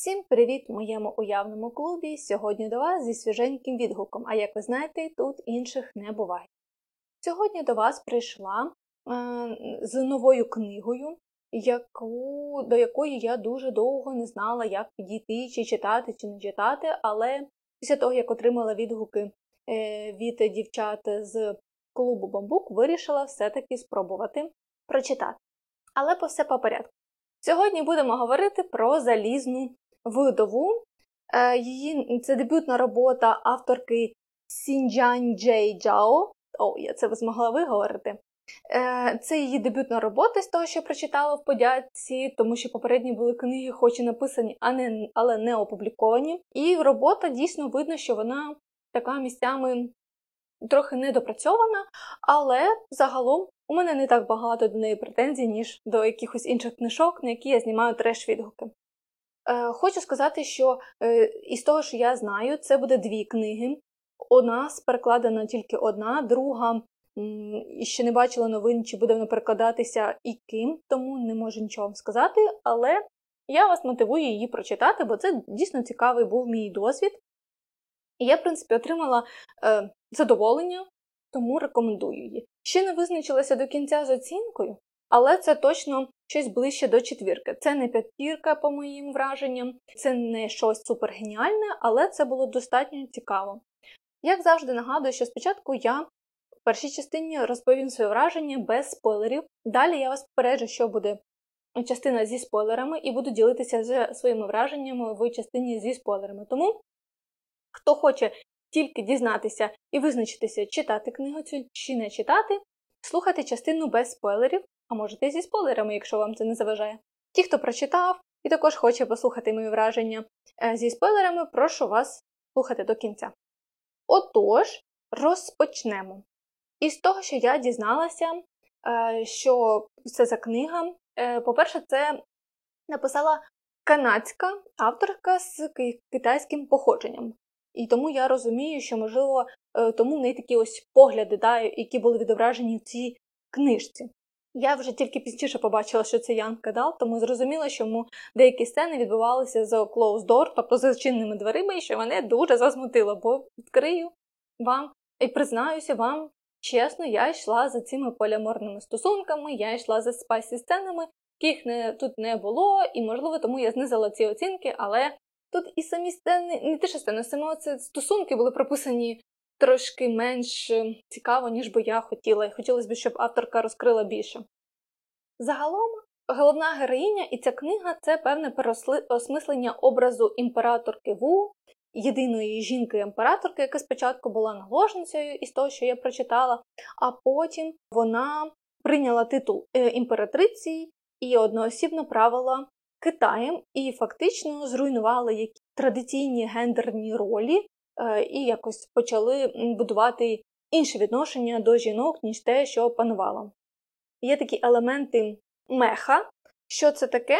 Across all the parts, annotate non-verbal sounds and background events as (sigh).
Всім привіт в моєму уявному клубі! Сьогодні до вас зі свіженьким відгуком, а як ви знаєте, тут інших не буває. Сьогодні до вас прийшла е, з новою книгою, яку, до якої я дуже довго не знала, як підійти, чи читати, чи не читати, але після того, як отримала відгуки е, від дівчат з клубу Бамбук, вирішила все-таки спробувати прочитати. Але по все по порядку. Сьогодні будемо говорити про залізну видову. Е, її Це дебютна робота авторки Сінджань Джей Джао. О, я це змогла виговорити. Е, це її дебютна робота з того, що прочитала в подяці, тому що попередні були книги, хоч і написані, але не опубліковані. І робота дійсно видно, що вона така місцями трохи недопрацьована, але загалом у мене не так багато до неї претензій, ніж до якихось інших книжок, на які я знімаю треш-відгуки. Е, Хочу сказати, що е, із того, що я знаю, це буде дві книги. Нас перекладена тільки одна, друга ще не бачила новин, чи буде вона перекладатися і ким, тому не можу нічого вам сказати, але я вас мотивую її прочитати, бо це дійсно цікавий був мій досвід. І я, в принципі, отримала е, задоволення, тому рекомендую її. Ще не визначилася до кінця з оцінкою, але це точно щось ближче до четвірки. Це не п'ятірка, по моїм враженням, це не щось супергеніальне, але це було достатньо цікаво. Як завжди нагадую, що спочатку я в першій частині розповім своє враження без спойлерів. Далі я вас попереджу, що буде частина зі спойлерами, і буду ділитися з своїми враженнями в частині зі спойлерами. Тому, хто хоче тільки дізнатися і визначитися, читати книгу цю чи не читати, слухайте частину без спойлерів, а можете зі спойлерами, якщо вам це не заважає. Ті, хто прочитав і також хоче послухати мої враження е, зі спойлерами, прошу вас слухати до кінця. Отож, розпочнемо. Із того, що я дізналася, е, що це за книга, е, по-перше, це написала канадська авторка з китайським походженням. І тому я розумію, що, можливо, тому в неї такі ось погляди, да, які були відображені в цій книжці. Я вже тільки пізніше побачила, що це young adult, тому зрозуміла, що деякі сцени відбувалися за closed door, тобто за зачиненими дверима, і що мене дуже засмутило, бо відкрию вам і признаюся вам чесно, я йшла за цими поліаморними стосунками, я йшла за spicy сценами, яких не, тут не було, і, можливо, тому я знизила ці оцінки, але тут і самі сцени, не те, що сцени, саме це стосунки були прописані трошки менш е, цікаво, ніж би я хотіла, і хотілося б, щоб авторка розкрила більше. Загалом, головна героїня і ця книга це певне переосмислення образу імператорки Ву, єдиної жінки-імператорки, яка спочатку була наложницею із того, що я прочитала, а потім вона прийняла титул е, імператриці і одноосібно правила Китаєм і фактично зруйнувала які традиційні гендерні ролі, і якось почали будувати інше відношення до жінок, ніж те, що панувало. Є такі елементи меха. Що це таке?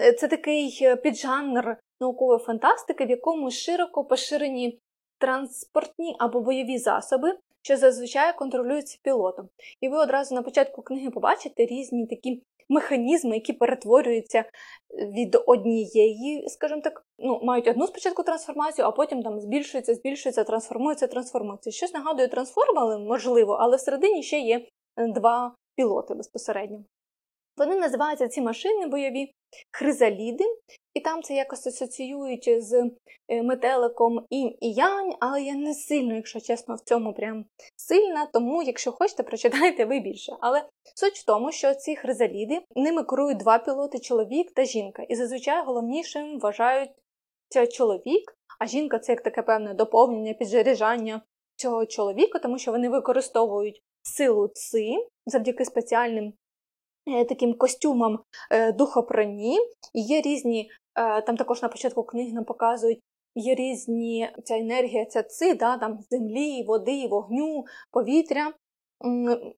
Е, це такий е, піджанр наукової фантастики, в якому широко поширені транспортні або бойові засоби, що зазвичай контролюються пілотом. І ви одразу на початку книги побачите різні такі механізми, які перетворюються від однієї, скажімо так, ну, мають одну спочатку трансформацію, а потім там збільшується, збільшується, трансформується, трансформується. Щось нагадує трансформали, можливо, але всередині ще є е, два пілоти безпосередньо. Вони називаються ці машини бойові хризаліди, і там це якось асоціюють з е, метеликом інь і янь, але я не сильно, якщо чесно, в цьому прям сильна, тому, якщо хочете, прочитайте ви більше. Але суть в тому, що ці хризаліди ними керують два пілоти чоловік та жінка. І зазвичай головнішим вважають чоловік, а жінка це як таке певне доповнення, піджаряджання цього чоловіка, тому що вони використовують силу ци завдяки спеціальним таким костюмам е, духопрані. Є різні, е, там також на початку книги нам показують. Є різні ця енергія, ця ци, да, там землі, води, вогню, повітря.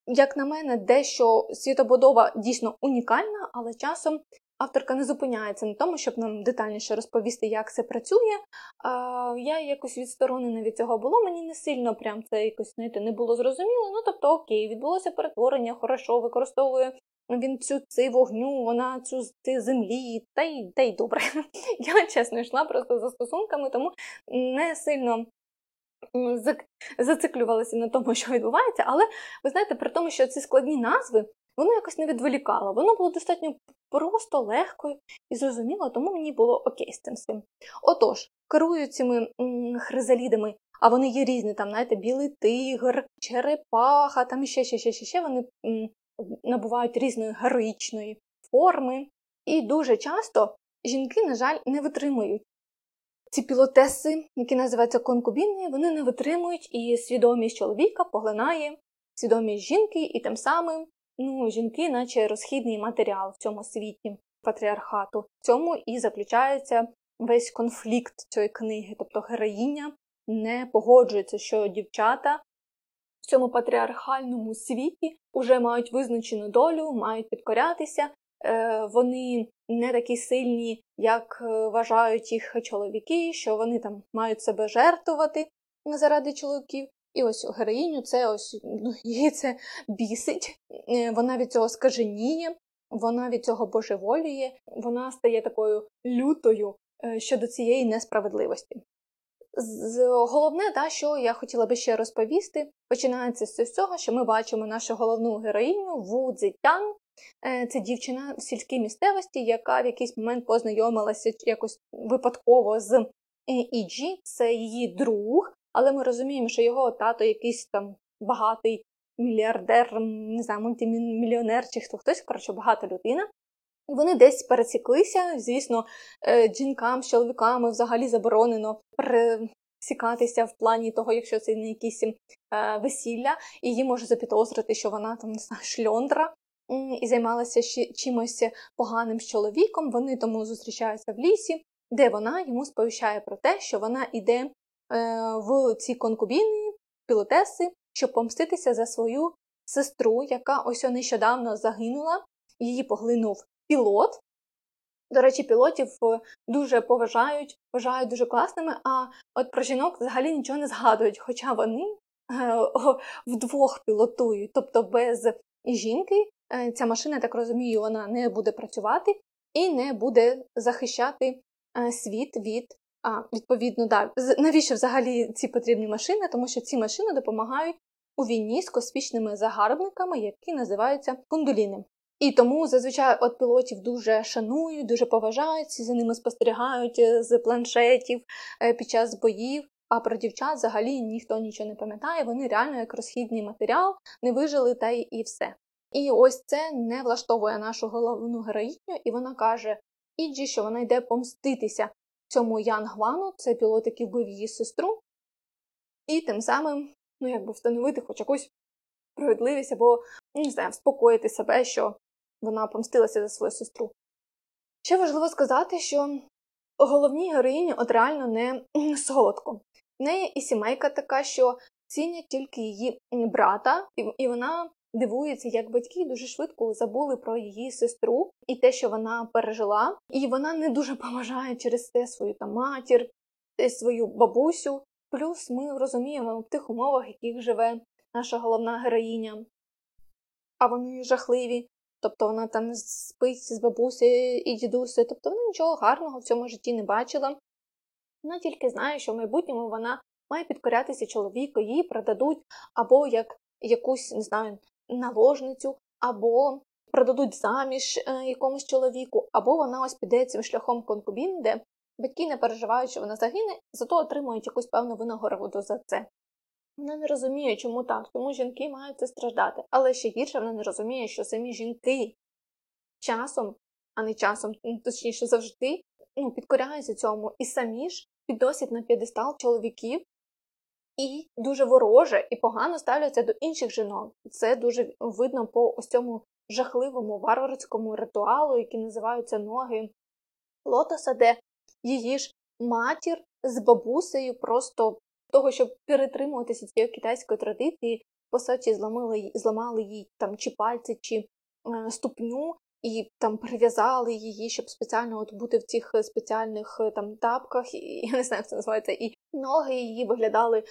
Як на мене, дещо світобудова дійсно унікальна, але часом авторка не зупиняється на тому, щоб нам детальніше розповісти, як це працює. Я якось відсторонена від цього було, мені не сильно прям це якось знаєте, не було зрозуміло. Ну тобто, окей, відбулося перетворення, хорошо, використовує він цю цей вогню, вона цю цей землі, та й та й добре. (laughs) Я чесно йшла просто за стосунками, тому не сильно зациклювалася на тому, (laughs) що відбувається, але ви знаєте, при тому, що ці складні назви, воно якось не відволікало. Воно було достатньо просто, легко і зрозуміло, тому мені було окей з цим всім. Отож, керую цими хризалідами, а вони є різні, там, знаєте, білий тигр, черепаха, там ще, ще, ще, ще, ще вони м, набувають різної героїчної форми. І дуже часто жінки, на жаль, не витримують. Ці пілотеси, які називаються конкубіни, вони не витримують, і свідомість чоловіка поглинає свідомість жінки, і тим самим ну, жінки, наче розхідний матеріал в цьому світі патріархату. В цьому і заключається весь конфлікт цієї книги, тобто героїня не погоджується, що дівчата в цьому патріархальному світі вже мають визначену долю, мають підкорятися. Е, вони не такі сильні, як е, вважають їх чоловіки, що вони там мають себе жертвувати заради чоловіків. І ось героїню це ось ну, (laughs) її це бісить, е, вона від цього скаженіє, вона від цього божеволіє, вона стає такою лютою щодо цієї несправедливості. Головне, да, що я хотіла би ще розповісти, починається з цього, що ми бачимо нашу головну героїню Ву Цзетян. Е, це дівчина в сільській місцевості, яка в якийсь момент познайомилася якось випадково з Іджі, це її друг, але ми розуміємо, що його тато якийсь там багатий мільярдер, не знаю, мультимільйонер чи хто хтось, коротше, багата людина. Вони десь пересіклися. Звісно, е, жінкам з чоловіками взагалі заборонено пересікатися в плані того, якщо це не якісь е, весілля, і її може запідозрити, що вона там не знаю, шльондра і займалася чимось поганим з чоловіком. Вони тому зустрічаються в лісі, де вона йому сповіщає про те, що вона йде е, в ці конкубіни, пілотеси, щоб помститися за свою сестру, яка ось нещодавно загинула. Її поглинув пілот. До речі, пілотів е, дуже поважають, вважають дуже класними, а от про жінок взагалі нічого не згадують, хоча вони е, вдвох пілотують. Тобто без жінки е, ця машина, так розумію, вона не буде працювати і не буде захищати світ від. А, відповідно, да. навіщо взагалі ці потрібні машини? Тому що ці машини допомагають у війні з космічними загарбниками, які називаються кундуліни. І тому зазвичай от пілотів дуже шанують, дуже поважають, за ними спостерігають е, з планшетів е, під час боїв. А про дівчат взагалі ніхто нічого не пам'ятає, вони реально як розхідний матеріал не вижили та і все. І ось це не влаштовує нашу головну героїню, і вона каже Іджі, що вона йде помститися цьому Ян Гвану, це пілот, який вбив її сестру, і тим самим, ну якби встановити хоч якусь справедливість або не знаю, вспокоїти себе, що вона помстилася за свою сестру. Ще важливо сказати, що головній героїні от реально не (clears throat) солодко. В неї і сімейка така, що цінять тільки її брата, і вона дивується, як батьки дуже швидко забули про її сестру і те, що вона пережила, і вона не дуже поважає через те свою там матір, свою бабусю. Плюс ми розуміємо в тих умовах, в яких живе наша головна героїня. А вони жахливі. Тобто вона там спить з бабусею і дідусею, тобто вона нічого гарного в цьому житті не бачила. Вона тільки знає, що в майбутньому вона має підкорятися чоловіку, її продадуть або як якусь, не знаю, наложницю, або продадуть заміж е, якомусь чоловіку, або вона ось піде цим шляхом конкубін, де батьки не переживають, що вона загине, зато отримують якусь певну винагороду за це. Вона не розуміє, чому так, тому жінки мають це страждати. Але ще гірше вона не розуміє, що самі жінки часом, а не часом, ну, точніше завжди, ну, підкоряються цьому і самі ж підносять на п'єдестал чоловіків і дуже вороже і погано ставляться до інших жінок. Це дуже видно по ось цьому жахливому варварському ритуалу, який називаються ноги лотоса, де її ж матір з бабусею просто того, щоб перетримуватися цієї китайської традиції, по суті, зламали зламали їй там чи пальці, чи е, ступню, і там прив'язали її, щоб спеціально от бути в цих спеціальних е, там тапках, і (laughs) я не знаю, як це називається, і ноги її виглядали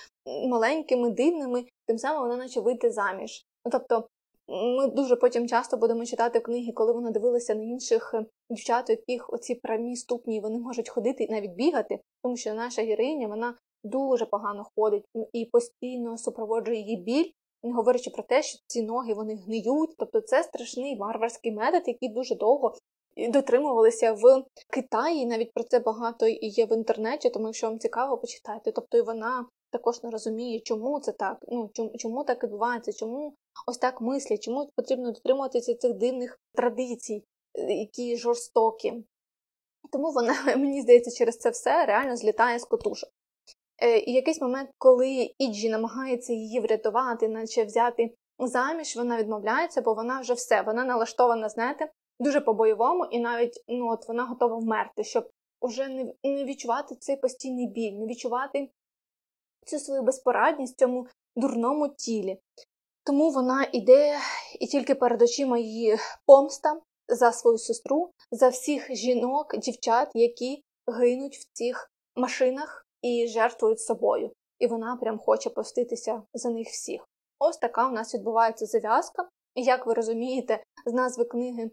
маленькими, дивними, тим самим вона наче вийти заміж. Ну, Тобто ми дуже потім часто будемо читати книги, коли вона дивилася на інших е, дівчат, у яких оці прямі ступні вони можуть ходити і навіть бігати, тому що наша героїня вона дуже погано ходить і постійно супроводжує її біль, не говорячи про те, що ці ноги вони гниють. Тобто це страшний варварський метод, який дуже довго дотримувалися в Китаї. Навіть про це багато і є в інтернеті, тому якщо вам цікаво, почитайте. Тобто і вона також не розуміє, чому це так, ну чому, чому так відбувається, чому ось так мислять, чому потрібно дотримуватися цих дивних традицій, е, які жорстокі. Тому вона, (laughs) мені здається, через це все реально злітає з котушок. Е, і якийсь момент, коли Іджі намагається її врятувати, наче взяти заміж, вона відмовляється, бо вона вже все, вона налаштована, знаєте, дуже по-бойовому, і навіть ну, от вона готова вмерти, щоб уже не, не відчувати цей постійний біль, не відчувати цю свою безпорадність в цьому дурному тілі. Тому вона йде і тільки перед очима її помста за свою сестру, за всіх жінок, дівчат, які гинуть в цих машинах і жертвують собою. І вона прям хоче поститися за них всіх. Ось така у нас відбувається зав'язка. І як ви розумієте, з назви книги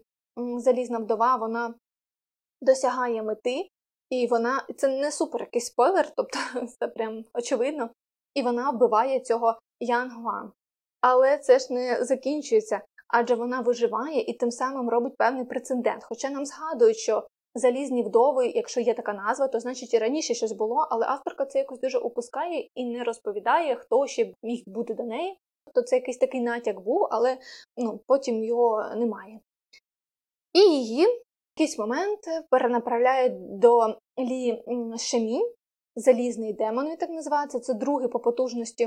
Залізна вдова вона досягає мети, і вона це не супер якийсь спойлер, тобто (laughs) це прям очевидно. І вона вбиває цього Ян Гван. Але це ж не закінчується, адже вона виживає і тим самим робить певний прецедент. Хоча нам згадують, що залізні вдови, якщо є така назва, то значить і раніше щось було, але авторка це якось дуже опускає і не розповідає, хто ще міг бути до неї. Тобто це якийсь такий натяк був, але ну, потім його немає. І її в якийсь момент перенаправляють до Лі Шемі, залізний демон, він так називається, це другий по потужності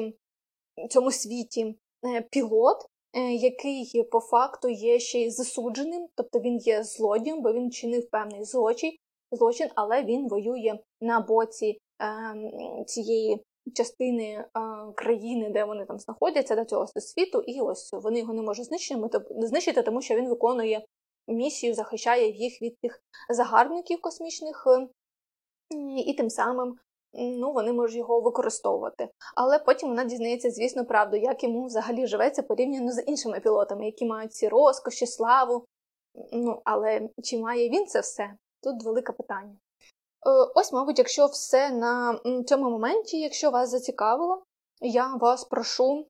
в цьому світі е, пілот, який по факту є ще й засудженим, тобто він є злодієм, бо він чинив певний злочин, злочин але він воює на боці е, цієї частини е, країни, де вони там знаходяться, до цього світу, і ось вони його не можуть знищити, тому що він виконує місію, захищає їх від тих загарбників космічних. І тим самим ну, вони можуть його використовувати. Але потім вона дізнається, звісно, правду, як йому взагалі живеться порівняно з іншими пілотами, які мають ці розкоші, славу. Ну, Але чи має він це все? Тут велике питання. Е, ось, мабуть, якщо все на цьому моменті, якщо вас зацікавило, я вас прошу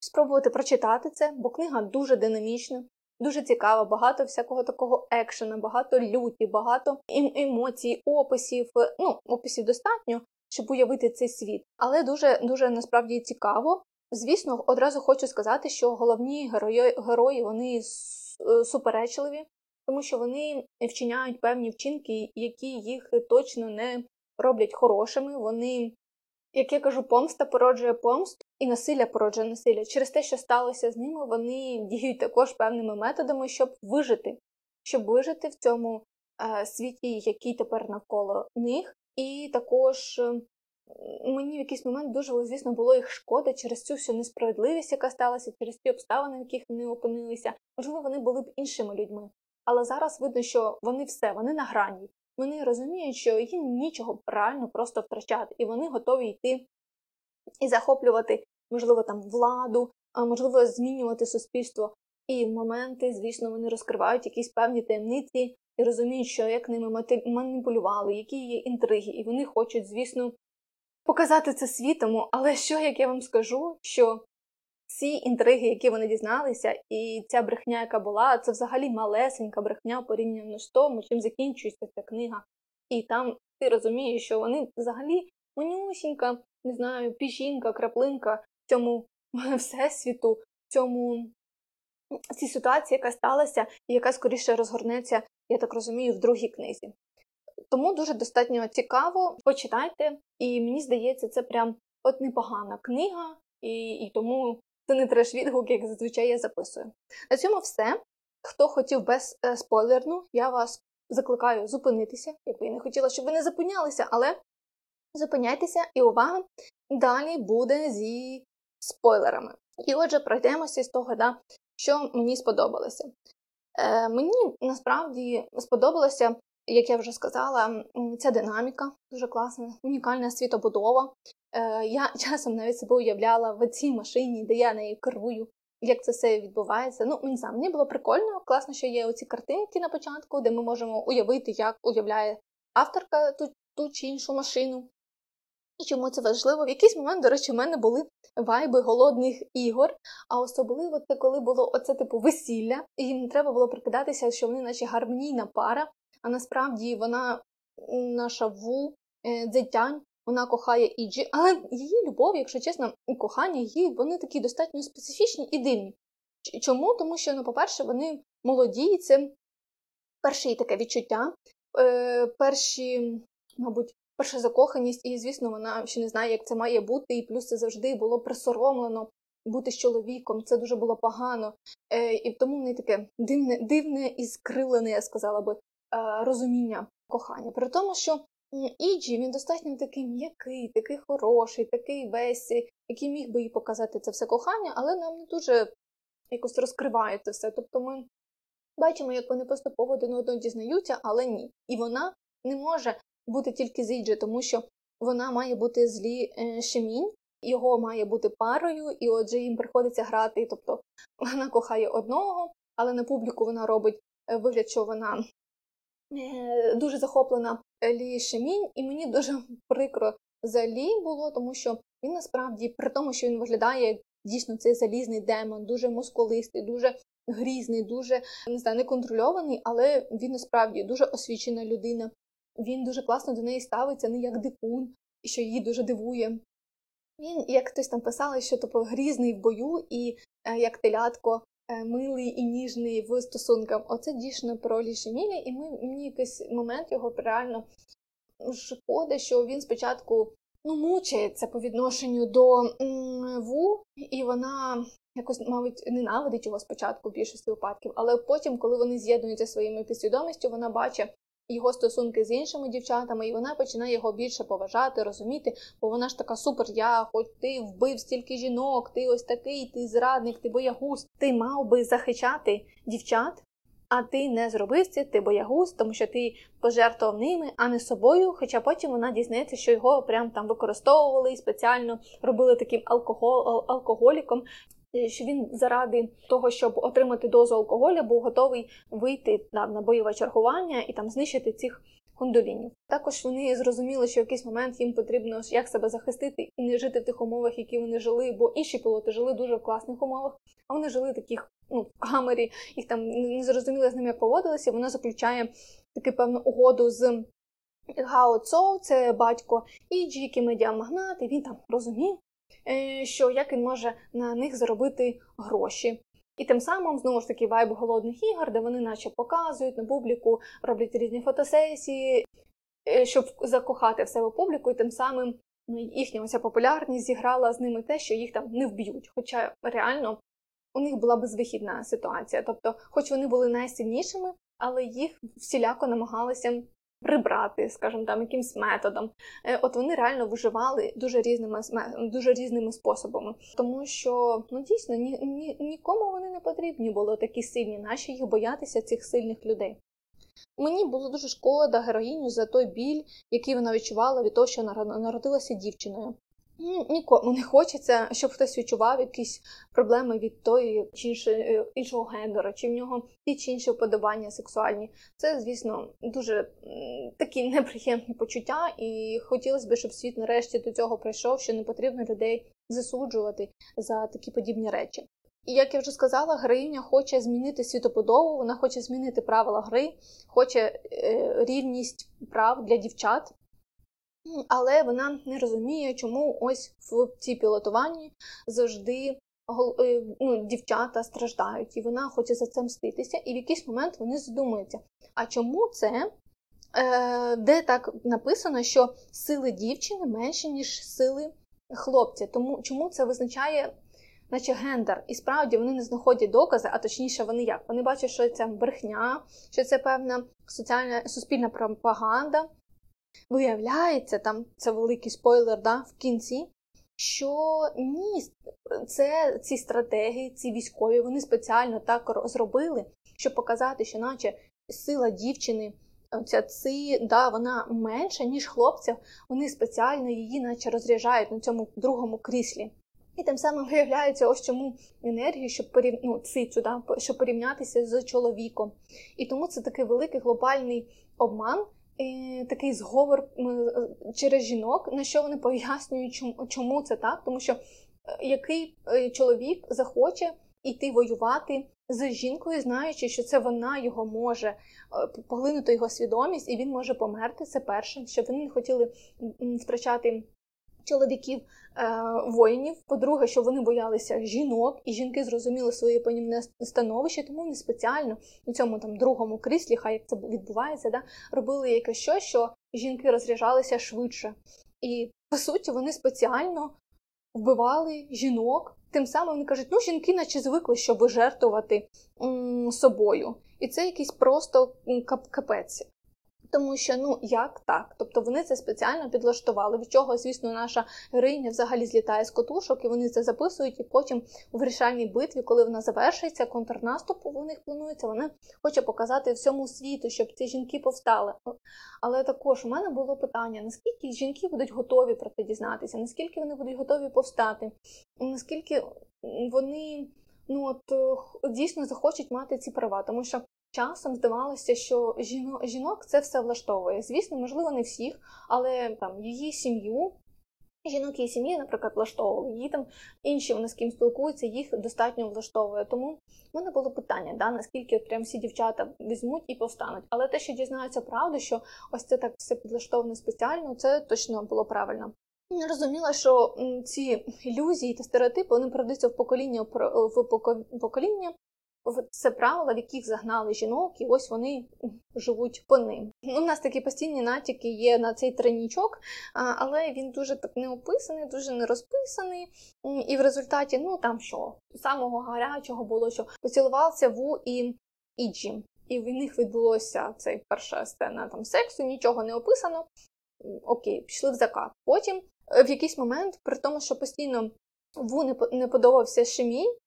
спробувати прочитати це, бо книга дуже динамічна, дуже цікава, багато всякого такого екшена, багато люті, багато емоцій, описів. Ну, описів достатньо, щоб уявити цей світ, але дуже дуже насправді цікаво. Звісно, одразу хочу сказати, що головні герої герої вони е, суперечливі, тому що вони вчиняють певні вчинки, які їх точно не роблять хорошими. Вони, як я кажу, помста породжує помсту, і насилля породжує насилля. Через те, що сталося з ними, вони діють також певними методами, щоб вижити, щоб вижити в цьому е, світі, який тепер навколо них. І також е, мені в якийсь момент дуже, звісно, було їх шкода через цю всю несправедливість, яка сталася, через ті обставини, в яких вони опинилися. Можливо, вони були б іншими людьми. Але зараз видно, що вони все, вони на грані. Вони розуміють, що їм нічого реально просто втрачати, і вони готові йти і захоплювати, можливо, там владу, можливо, змінювати суспільство. І в моменти, звісно, вони розкривають якісь певні таємниці і розуміють, що як ними маніпулювали, які є інтриги, і вони хочуть, звісно, показати це світому. Але що, як я вам скажу, що ці інтриги, які вони дізналися, і ця брехня, яка була, це взагалі малесенька брехня порівняно з тому, чим закінчується ця книга. І там ти розумієш, що вони взагалі манюсінька, не знаю, піжінка, краплинка в цьому (laughs) всесвіту, цьому цій ситуації, яка сталася, і яка скоріше розгорнеться, я так розумію, в другій книзі. Тому дуже достатньо цікаво, почитайте, і мені здається, це прям от непогана книга, і і тому це не треш відгук, як зазвичай я записую. На цьому все. Хто хотів без е, спойлерну, я вас закликаю зупинитися, якби я не хотіла, щоб ви не зупинялися, але Зупиняйтеся і увага! Далі буде зі спойлерами. І отже, пройдемося з того, да, що мені сподобалося. Е, Мені насправді сподобалося, як я вже сказала, ця динаміка дуже класна, унікальна світобудова. Е, Я (laughs) часом навіть себе уявляла в цій машині, де я нею керую, як це все відбувається. Ну, не знаю, мені було прикольно, класно, що є оці картинки на початку, де ми можемо уявити, як уявляє авторка ту, ту чи іншу машину. І чому це важливо? В якийсь момент, до речі, в мене були вайби голодних ігор, а особливо це коли було оце типу весілля, і їм треба було прикидатися, що вони наче гармонійна пара, а насправді вона наша ву е, дзетянь, вона кохає Іджі, але її любов, якщо чесно, і кохання її, вони такі достатньо специфічні і дивні. Чому? Тому що, ну, по-перше, вони молоді, це перше таке відчуття, е, перші, мабуть, перша закоханість, і, звісно, вона ще не знає, як це має бути, і плюс це завжди було присоромлено бути з чоловіком, це дуже було погано. Е, І тому в неї таке дивне, дивне і скрилене, я сказала би, е, розуміння кохання. При тому, що Іджі він достатньо такий м'який, такий хороший, такий весь, який міг би їй показати це все кохання, але нам не дуже якось розкриває це все. Тобто ми бачимо, як вони поступово один одного дізнаються, але ні. І вона не може бути тільки з Іджі, тому що вона має бути злі е, Шемінь, його має бути парою, і отже їм приходиться грати. Тобто вона кохає одного, але на публіку вона робить е, вигляд, що вона дуже захоплена Лі Шемінь, і мені дуже (laughs) прикро за Лі було, тому що він насправді, при тому, що він виглядає як дійсно цей залізний демон, дуже мускулистий, дуже грізний, дуже не знаю, неконтрольований, але він насправді дуже освічена людина. Він дуже класно до неї ставиться, не як дикун, що її дуже дивує. Він, як хтось там писали, що типу, грізний в бою і е, як телятко е, милий і ніжний в стосунках. Оце дійсно про Лішемілі, і ми, мені якийсь момент його реально шкода, що він спочатку ну, мучається по відношенню до Ву, і вона якось, мабуть, ненавидить його спочатку в більшості випадків, але потім, коли вони з'єднуються своїми підсвідомістю, вона бачить його стосунки з іншими дівчатами, і вона починає його більше поважати, розуміти, бо вона ж така супер, я, хоч ти вбив стільки жінок, ти ось такий, ти зрадник, ти боягуз. Ти мав би захищати дівчат, а ти не зробив це, ти боягуз, тому що ти пожертвував ними, а не собою. Хоча потім вона дізнається, що його прям там використовували і спеціально робили таким алкогол, алкоголіком. Е, що він заради того, щоб отримати дозу алкоголя, був готовий вийти на, на бойове чергування і там знищити цих хундолінів. Також вони зрозуміли, що в якийсь момент їм потрібно як себе захистити і не жити в тих умовах, які вони жили, бо інші пілоти жили дуже в класних умовах, а вони жили в таких ну, в камері, їх там не зрозуміли з ними, поводилися. Вона заключає таку певну угоду з. Гао Цоу, це батько і Джікі медіамагнат, і він там розумів, що як він може на них заробити гроші. І тим самим, знову ж таки, вайб голодних ігор, де вони наче показують на публіку, роблять різні фотосесії, е, щоб закохати в себе публіку, і тим самим ну, їхня ося популярність зіграла з ними те, що їх там не вб'ють. Хоча реально у них була безвихідна ситуація. Тобто, хоч вони були найсильнішими, але їх всіляко намагалися прибрати, скажімо там, якимсь методом. Е, от вони реально виживали дуже різними дуже різними способами, тому що ну дійсно ні, ні, нікому вони не потрібні були такі сильні, наші їх боятися цих сильних людей. Мені було дуже шкода героїню за той біль, який вона відчувала від того, що народилася дівчиною. Нікому не хочеться, щоб хтось відчував якісь проблеми від тої чи е, іншого гендера, чи в нього ті чи інші вподобання сексуальні. Це, звісно, дуже такі неприємні почуття, і хотілося б, щоб світ нарешті до цього прийшов, що не потрібно людей засуджувати за такі подібні речі. І як я вже сказала, героїня хоче змінити світоподобу, вона хоче змінити правила гри, хоче е, рівність прав для дівчат. Але вона не розуміє, чому ось в цій пілотуванні завжди е, ну, дівчата страждають, і вона хоче за це мститися. І в якийсь момент вони задумуються, а чому це, е, де так написано, що сили дівчини менші, ніж сили хлопця? Тому чому це визначає наче гендер? І справді вони не знаходять докази, а точніше, вони як? Вони бачать, що це брехня, що це певна соціальна суспільна пропаганда. Виявляється, там це великий спойлер да, в кінці, що ні, це ці стратегії, ці військові, вони спеціально так зробили, щоб показати, що наче сила дівчини, ця ци, да, вона менша, ніж хлопця, вони спеціально її наче розряджають на цьому другому кріслі. І тим самим виявляється, ось чому енергію, щоб порів... ну, цицю, да, щоб порівнятися з чоловіком. І тому це такий великий глобальний обман, такий зговор через жінок, на що вони пояснюють, чому це так, тому що е, який е, чоловік захоче йти воювати з жінкою, знаючи, що це вона його може е, поглинути його свідомість, і він може померти. Це першим, щоб вони не хотіли втрачати чоловіків е, воїнів. По-друге, що вони боялися жінок, і жінки зрозуміли своє панівне становище, тому вони спеціально у цьому там другому кріслі, хай як це відбувається, да, робили якесь що, що жінки розряджалися швидше. І по суті, вони спеціально вбивали жінок. Тим самим вони кажуть, ну жінки наче звикли, щоб жертвувати м, собою. І це якийсь просто капець. Тому що ну як так? Тобто вони це спеціально підлаштували, від чого, звісно, наша героїня взагалі злітає з котушок, і вони це записують, і потім у вирішальній битві, коли вона завершиться, контрнаступ у них планується, вона хоче показати всьому світу, щоб ці жінки повстали. Але також у мене було питання: наскільки жінки будуть готові про це дізнатися, наскільки вони будуть готові повстати, наскільки вони ну от дійсно захочуть мати ці права, тому що. Часом здавалося, що жінок, це все влаштовує. Звісно, можливо, не всіх, але там її сім'ю, жінок її сім'ї, наприклад, влаштовували. Її там інші вони з ким спілкуються, їх достатньо влаштовує. Тому в мене було питання, да, наскільки прям всі дівчата візьмуть і повстануть. Але те, що дізнаються правду, що ось це так все підлаштовано спеціально, це точно було правильно. Я розуміла, що ці ілюзії та стереотипи вони передаються в покоління в покоління, це правила, в яких загнали жінок, і ось вони живуть по ним. У нас такі постійні натяки є на цей тренічок, але він дуже так не описаний, дуже не розписаний. І в результаті, ну там що, самого гарячого було, що поцілувався Ву і Іджі. І в них відбулося цей перша сцена там сексу, нічого не описано. Окей, пішли в закат. Потім е, в якийсь момент, при тому, що постійно Ву не подобався Шемі, Е,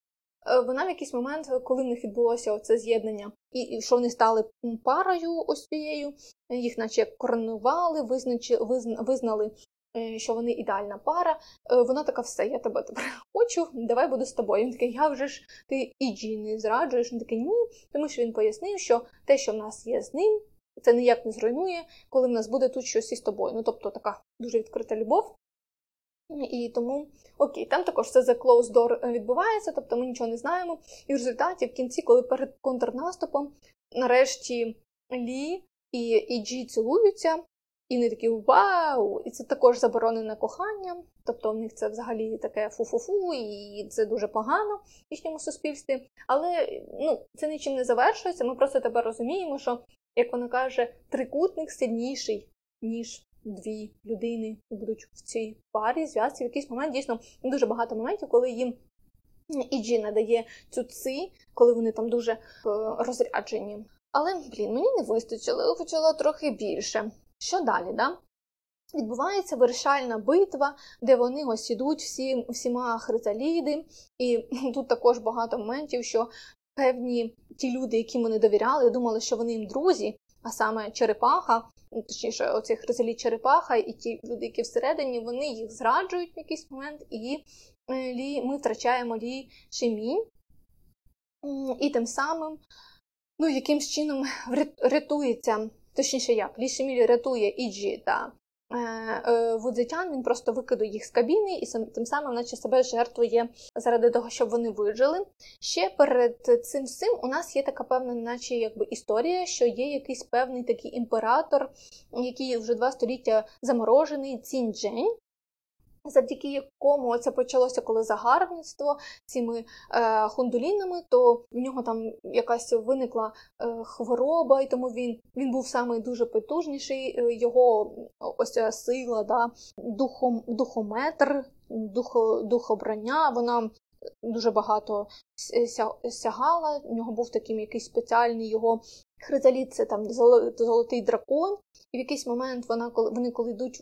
вона в якийсь момент, коли в них відбулося оце з'єднання, і, і що вони стали парою ось цією, їх наче коронували, визначи, визна, визнали, е, що вони ідеальна пара. Е, вона така, все, я тебе тепер (laughs) хочу, давай буду з тобою. Він такий, я вже ж ти Іджі не зраджуєш. Він такий, ні, тому що він пояснив, що те, що в нас є з ним, це ніяк не зруйнує, коли в нас буде тут щось із тобою. Ну тобто така дуже відкрита любов. І тому окей, там також все за closed door відбувається, тобто ми нічого не знаємо. І в результаті, в кінці, коли перед контрнаступом, нарешті Лі і Іджі цілуються, і вони такі вау! І це також заборонене кохання. Тобто у них це взагалі таке фу-фу-фу, і це дуже погано в їхньому суспільстві. Але ну, це нічим не завершується. Ми просто тепер розуміємо, що, як вона каже, трикутник сильніший, ніж дві людини будуть в цій парі, зв'язці. В якийсь момент дійсно дуже багато моментів, коли їм Іджі надає цю ци, коли вони там дуже е, розряджені. Але, блін, мені не вистачило, хотіла трохи більше. Що далі, да? Відбувається вирішальна битва, де вони ось ідуть всі, всіма хризаліди, і (laughs) тут також багато моментів, що певні ті люди, яким вони довіряли, думали, що вони їм друзі, а саме черепаха, точніше, оцих резалі Черепаха і ті люди, які всередині, вони їх зраджують в якийсь момент, і е, лі, ми втрачаємо лі Шимінь. І тим самим, ну, якимсь чином рятується, точніше як, Лі Шемілі рятує Іджі та Вудзитян він просто викидує їх з кабіни і тим самим, наче себе жертвує заради того, щоб вони вижили. Ще перед цим всім у нас є така певна, наче якби історія, що є якийсь певний такий імператор, який вже два століття заморожений, Цінь-Джень завдяки якому це почалося коли загарбництво цими е, хундулінами, то в нього там якась виникла е, хвороба, і тому він він був саме дуже потужніший. Е, його ось сила, да, духом, духометр, духо, духобрання, вона дуже багато сягала. В нього був такий якийсь спеціальний його хризаліт, це там золотий дракон. І в якийсь момент вона, коли вони коли йдуть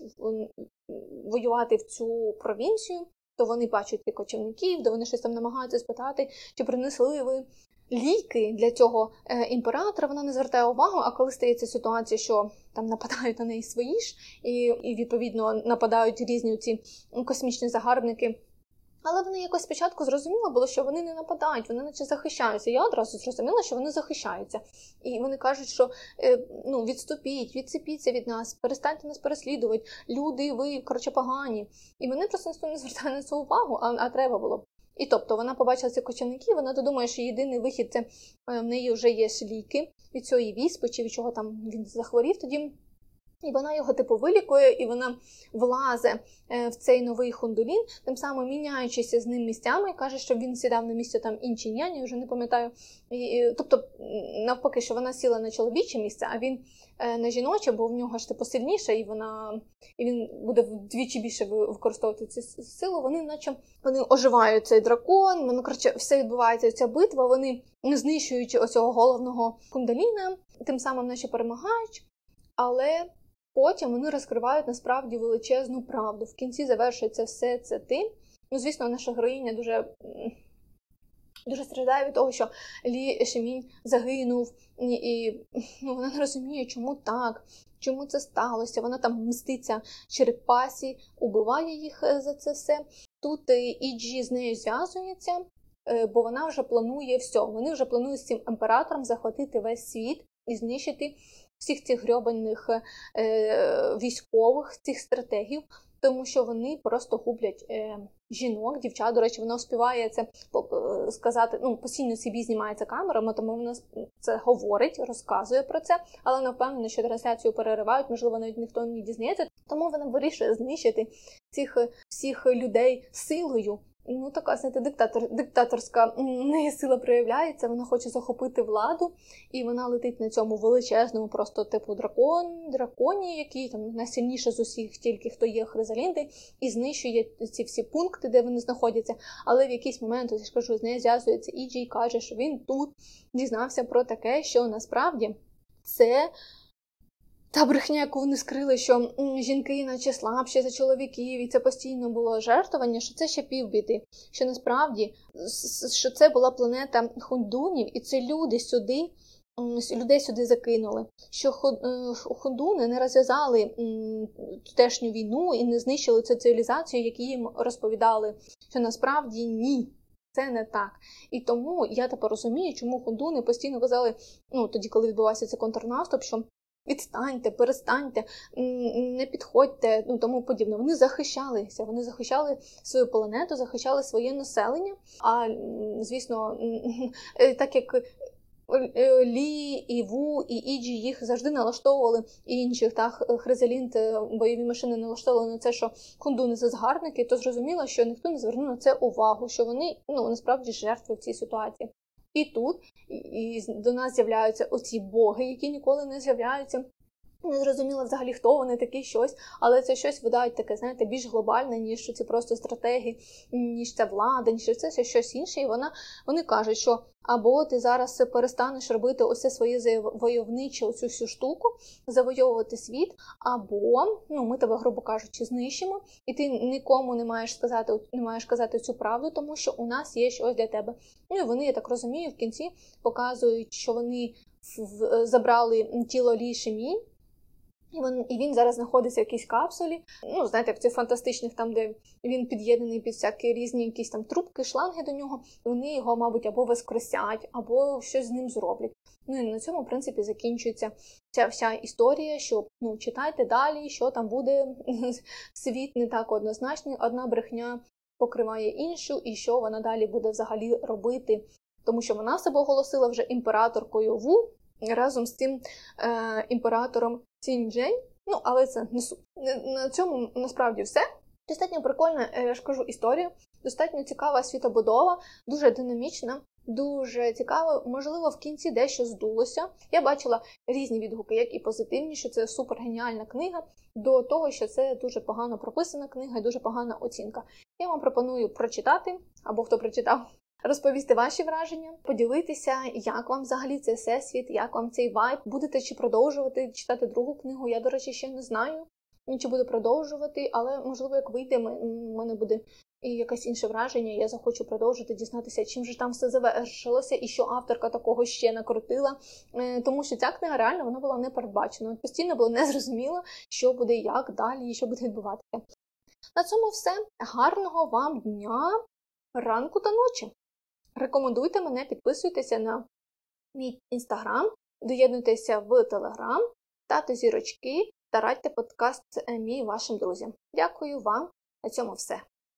воювати в цю провінцію, то вони бачать тих кочівників, де вони щось там намагаються спитати, чи принесли ви ліки для цього е, імператора. Вона не звертає увагу, а коли стається ситуація, що там нападають на неї свої ж, і, і відповідно нападають різні ці космічні загарбники. Але вони якось спочатку зрозуміли було, що вони не нападають, вони наче захищаються. Я одразу зрозуміла, що вони захищаються. І вони кажуть, що е, ну, відступіть, відцепіться від нас, перестаньте нас переслідувати. Люди, ви коротше погані. І вони просто не звертали на це увагу, а, а треба було. І тобто вона побачила цих кочівників, вона додумає, що єдиний вихід це е, в неї вже є ліки від цієї віспи, чи від чого там він захворів тоді. І вона його типу вилікує, і вона влазе в цей новий хундулін, тим самим міняючися з ним місцями, і каже, що він сідав на місце там інші няні, вже не пам'ятаю. І, Тобто, навпаки, що вона сіла на чоловіче місце, а він е, на жіноче, бо в нього ж типу сильніше, і вона і він буде вдвічі більше використовувати цю силу. Вони, наче вони оживають цей дракон. Воно коротше, все відбувається. Ця битва. Вони знищують оцього головного кундаліна, тим самим наче перемагають. Але Потім вони розкривають насправді величезну правду. В кінці завершується все це тим. Ну, звісно, наша героїня дуже дуже страждає від того, що Лі Шемінь загинув, і, ну, вона не розуміє, чому так, чому це сталося. Вона там мститься черепасі, убиває їх е, за це все. Тут е, Іджі з нею зв'язується, е, бо вона вже планує все. Вони вже планують з цим імператором захватити весь світ і знищити всіх цих грьобаних е, військових, цих стратегів, тому що вони просто гублять е, жінок, дівчат. До речі, вона успіває це е, сказати. Ну, постійно собі знімається камерами, тому вона це говорить, розказує про це, але не впевнена, що трансляцію переривають, можливо, навіть ніхто не дізнається. Тому вона вирішує знищити цих всіх людей силою. Ну, така, знаєте, диктатор, диктаторська неї сила проявляється, вона хоче захопити владу, і вона летить на цьому величезному, просто типу дракон, драконі, який там найсильніше з усіх, тільки хто є Хризалінди, і знищує ці всі пункти, де вони знаходяться. Але в якийсь момент, я ж кажу, з нею зв'язується Іджі і каже, що він тут дізнався про таке, що насправді це. Та брехня, яку вони скрили, що жінки наче слабші за чоловіків, і це постійно було жертвування, що це ще півбіди. Що насправді що це була планета хундунів, і це люди сюди, людей сюди закинули. Що е, хундуни не розв'язали тутешню війну і не знищили цю цивілізацію, які їм розповідали, що насправді ні. Це не так. І тому я тепер розумію, чому хундуни постійно казали, ну тоді, коли відбувався цей контрнаступ, що Відстаньте, перестаньте, не підходьте, ну тому подібне. Вони захищалися, вони захищали свою планету, захищали своє населення. А звісно, е, (laughs) так як е, Лі, і Ву, і Іджі їх завжди налаштовували і інших та Хризалінт, е, бойові машини налаштовували на це, що хундуни це згарники, то зрозуміло, що ніхто не звернув на це увагу, що вони ну насправді жертви в цій ситуації. І тут і до нас з'являються оці боги, які ніколи не з'являються. Не зрозуміло взагалі, хто вони такі щось, але це щось видають таке, знаєте, більш глобальне, ніж ці просто стратегії, ніж ця влада, ніж це щось інше. І вона вони кажуть, що або ти зараз перестанеш робити ось своє завойовниче, оцю всю штуку, завойовувати світ, або ну ми тебе, грубо кажучи, знищимо, і ти нікому не маєш сказати, не маєш казати цю правду, тому що у нас є щось для тебе. Ну і вони, я так розумію, в кінці показують, що вони забрали тіло Лі Шемінь, і він і він зараз знаходиться в якійсь капсулі. Ну, знаєте, в цих фантастичних, там, де він під'єднаний під всякі різні якісь там трубки, шланги до нього, і вони його, мабуть, або воскресять, або щось з ним зроблять. Ну і на цьому, в принципі, закінчується ця вся історія, що ну, читайте далі, що там буде. (laughs) Світ не так однозначний, одна брехня покриває іншу, і що вона далі буде взагалі робити. Тому що вона себе оголосила вже імператоркою Ву разом з тим е, імператором Цінджень. Ну, але це не суть. На цьому насправді все. Достатньо прикольна, е, я ж кажу, історія, достатньо цікава світобудова, дуже динамічна, дуже цікава. Можливо, в кінці дещо здулося. Я бачила різні відгуки, як і позитивні, що це супер геніальна книга, до того, що це дуже погано прописана книга і дуже погана оцінка. Я вам пропоную прочитати, або хто прочитав, розповісти ваші враження, поділитися, як вам взагалі цей всесвіт, як вам цей вайб. Будете чи продовжувати читати другу книгу? Я, до речі, ще не знаю. Чи буду продовжувати, але можливо, як вийде, в мене буде і якесь інше враження. Я захочу продовжити дізнатися, чим же там все завершилося, і що авторка такого ще накрутила. Е, тому що ця книга реально вона була не передбачена. Постійно було незрозуміло, що буде, як далі і що буде відбуватися. На цьому все. Гарного вам дня! ранку та ночі. Рекомендуйте мене, підписуйтеся на мій інстаграм, доєднуйтеся в телеграм, тати зірочки та радьте подкаст мій вашим друзям. Дякую вам. На цьому все.